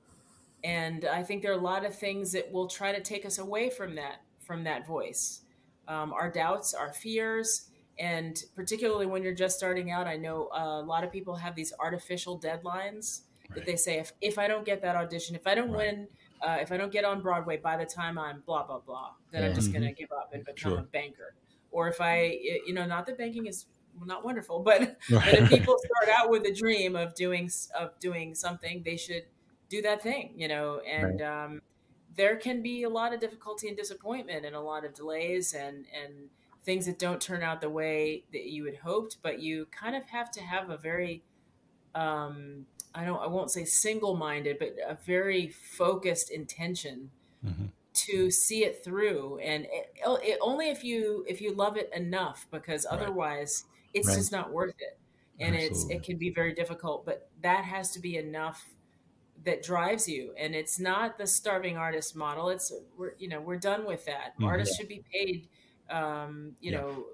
And I think there are a lot of things that will try to take us away from that, from that voice um, our doubts, our fears, and particularly when you're just starting out, I know a lot of people have these artificial deadlines right. that they say, if, if I don't get that audition, if I don't right. win, uh, if I don't get on Broadway by the time I'm blah, blah, blah, then yeah. I'm just going to give up and become sure. a banker. Or if I, you know, not that banking is not wonderful, but, right. <laughs> but if people start out with a dream of doing, of doing something, they should do that thing, you know, and, um, there can be a lot of difficulty and disappointment and a lot of delays and and things that don't turn out the way that you had hoped but you kind of have to have a very um, i don't i won't say single-minded but a very focused intention mm-hmm. to see it through and it, it, only if you if you love it enough because otherwise right. it's right. just not worth it and Absolutely. it's it can be very difficult but that has to be enough that drives you and it's not the starving artist model it's we're you know we're done with that mm-hmm. artists should be paid um, you yeah. know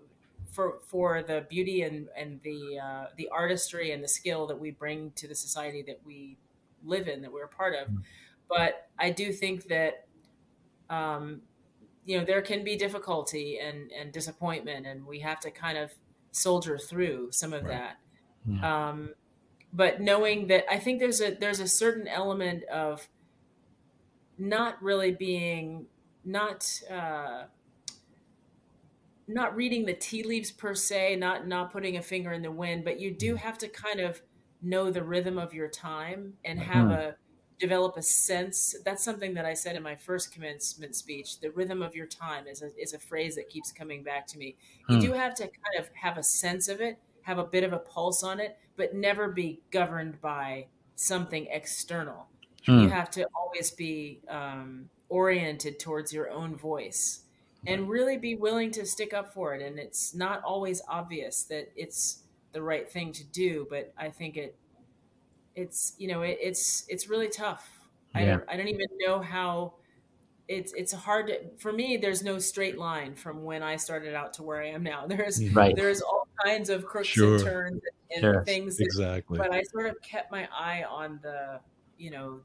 for for the beauty and and the uh, the artistry and the skill that we bring to the society that we live in that we're a part of mm-hmm. but i do think that um, you know there can be difficulty and and disappointment and we have to kind of soldier through some of right. that yeah. um, but knowing that I think there's a there's a certain element of not really being not uh, not reading the tea leaves per se, not not putting a finger in the wind, but you do have to kind of know the rhythm of your time and have mm-hmm. a develop a sense. That's something that I said in my first commencement speech. The rhythm of your time is a, is a phrase that keeps coming back to me. You hmm. do have to kind of have a sense of it, have a bit of a pulse on it, but never be governed by something external. Hmm. You have to always be um, oriented towards your own voice and really be willing to stick up for it. And it's not always obvious that it's the right thing to do, but I think it, it's, you know, it, it's, it's really tough. Yeah. I don't, I don't even know how it's, it's hard to, for me, there's no straight line from when I started out to where I am now. <laughs> There's, mm-hmm. right. there's all kinds of crooks sure. and turns and sure. things. That, exactly. But I sort of kept my eye on the, you know,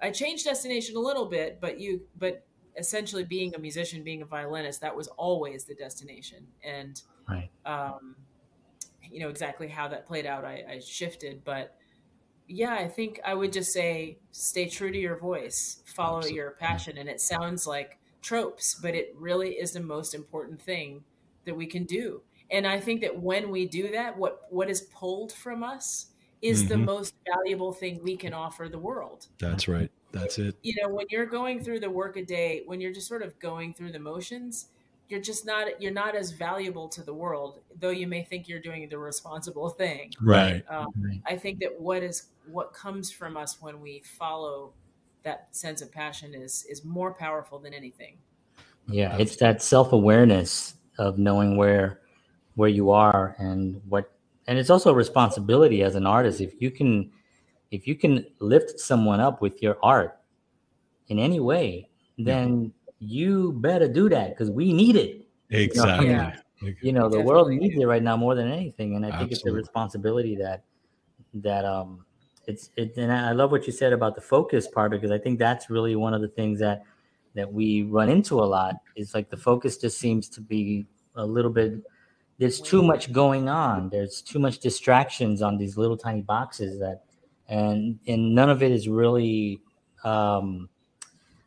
I changed destination a little bit, but you, but essentially being a musician, being a violinist, that was always the destination. And, right. um, you know, exactly how that played out, I, I shifted, but yeah, I think I would just say stay true to your voice, follow Absolutely. your passion. And it sounds like tropes, but it really is the most important thing that we can do and I think that when we do that, what what is pulled from us is the Mhm. most valuable thing we can offer the world. That's right. That's it. You know, when you're going through the work a day, when you're just sort of going through the motions, you're just not you're not as valuable to the world, though you may think you're doing the responsible thing. Right. Um, Right. I think that what is what comes from us when we follow that sense of passion is is more powerful than anything. Yeah, it's that self-awareness of knowing where where you are and what and it's also a responsibility as an artist if you can if you can lift someone up with your art in any way, then you better do that because we need it. Exactly. Yeah. You know, the world needs it right now more than anything, and I think it's a responsibility that that um it's it. And I love what you said about the focus part because I think that's really one of the things that that we run into a lot is like the focus just seems to be a little bit there's too much going on there's too much distractions on these little tiny boxes that and and none of it is really um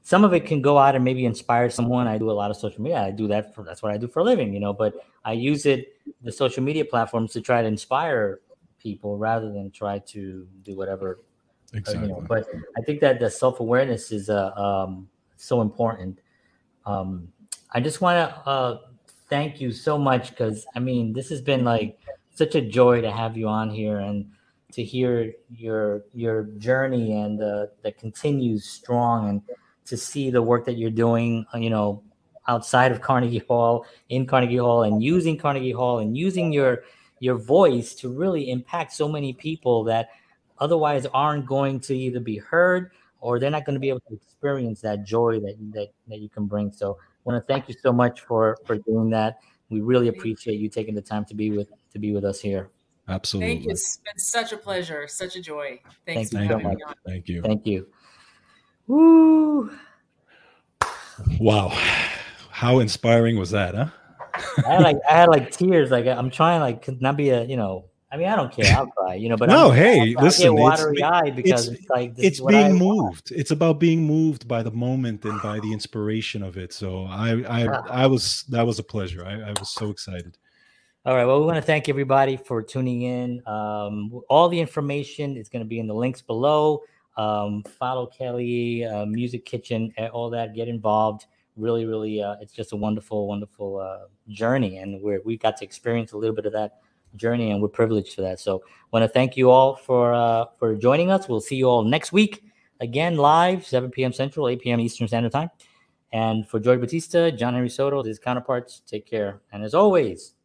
some of it can go out and maybe inspire someone i do a lot of social media i do that for that's what i do for a living you know but i use it the social media platforms to try to inspire people rather than try to do whatever Exactly. you know, but I think that the self awareness is uh, um, so important. Um, I just want to uh, thank you so much because I mean, this has been like such a joy to have you on here and to hear your your journey and uh, that continues strong and to see the work that you're doing. uh, You know, outside of Carnegie Hall, in Carnegie Hall, and using Carnegie Hall and using your your voice to really impact so many people that otherwise aren't going to either be heard or they're not going to be able to experience that joy that that, that you can bring so i want to thank you so much for for doing that we really appreciate you taking the time to be with to be with us here Absolutely. Thank you. It's been such a pleasure, such a joy. Thanks Thank for you so having me much. on. Thank you. thank you Woo! Wow. How inspiring was that, huh? I had like I had like tears. Like I'm trying like not be a you know. I mean I don't care. I'll cry. You know. But No, I'm, hey, I, I listen, get it's- watery eyed because it's- it's, like this it's is what I being want. moved. It's about being moved by the moment and by the inspiration of it. So I I I was that was a pleasure. I, I was so excited. All right. Well, we want to thank everybody for tuning in. Um, all the information is going to be in the links below. Um, follow Kelly, uh, Music Kitchen, all that. Get involved. Really, really, uh, it's just a wonderful, wonderful uh, journey, and we're we got to experience a little bit of that journey, and we're privileged for that. So, want to thank you all for uh, for joining us. We'll see you all next week again, live 7 p.m. Central, 8 p.m. Eastern Standard Time. And for George Batista, John Henry Soto, his counterparts, take care. And as always,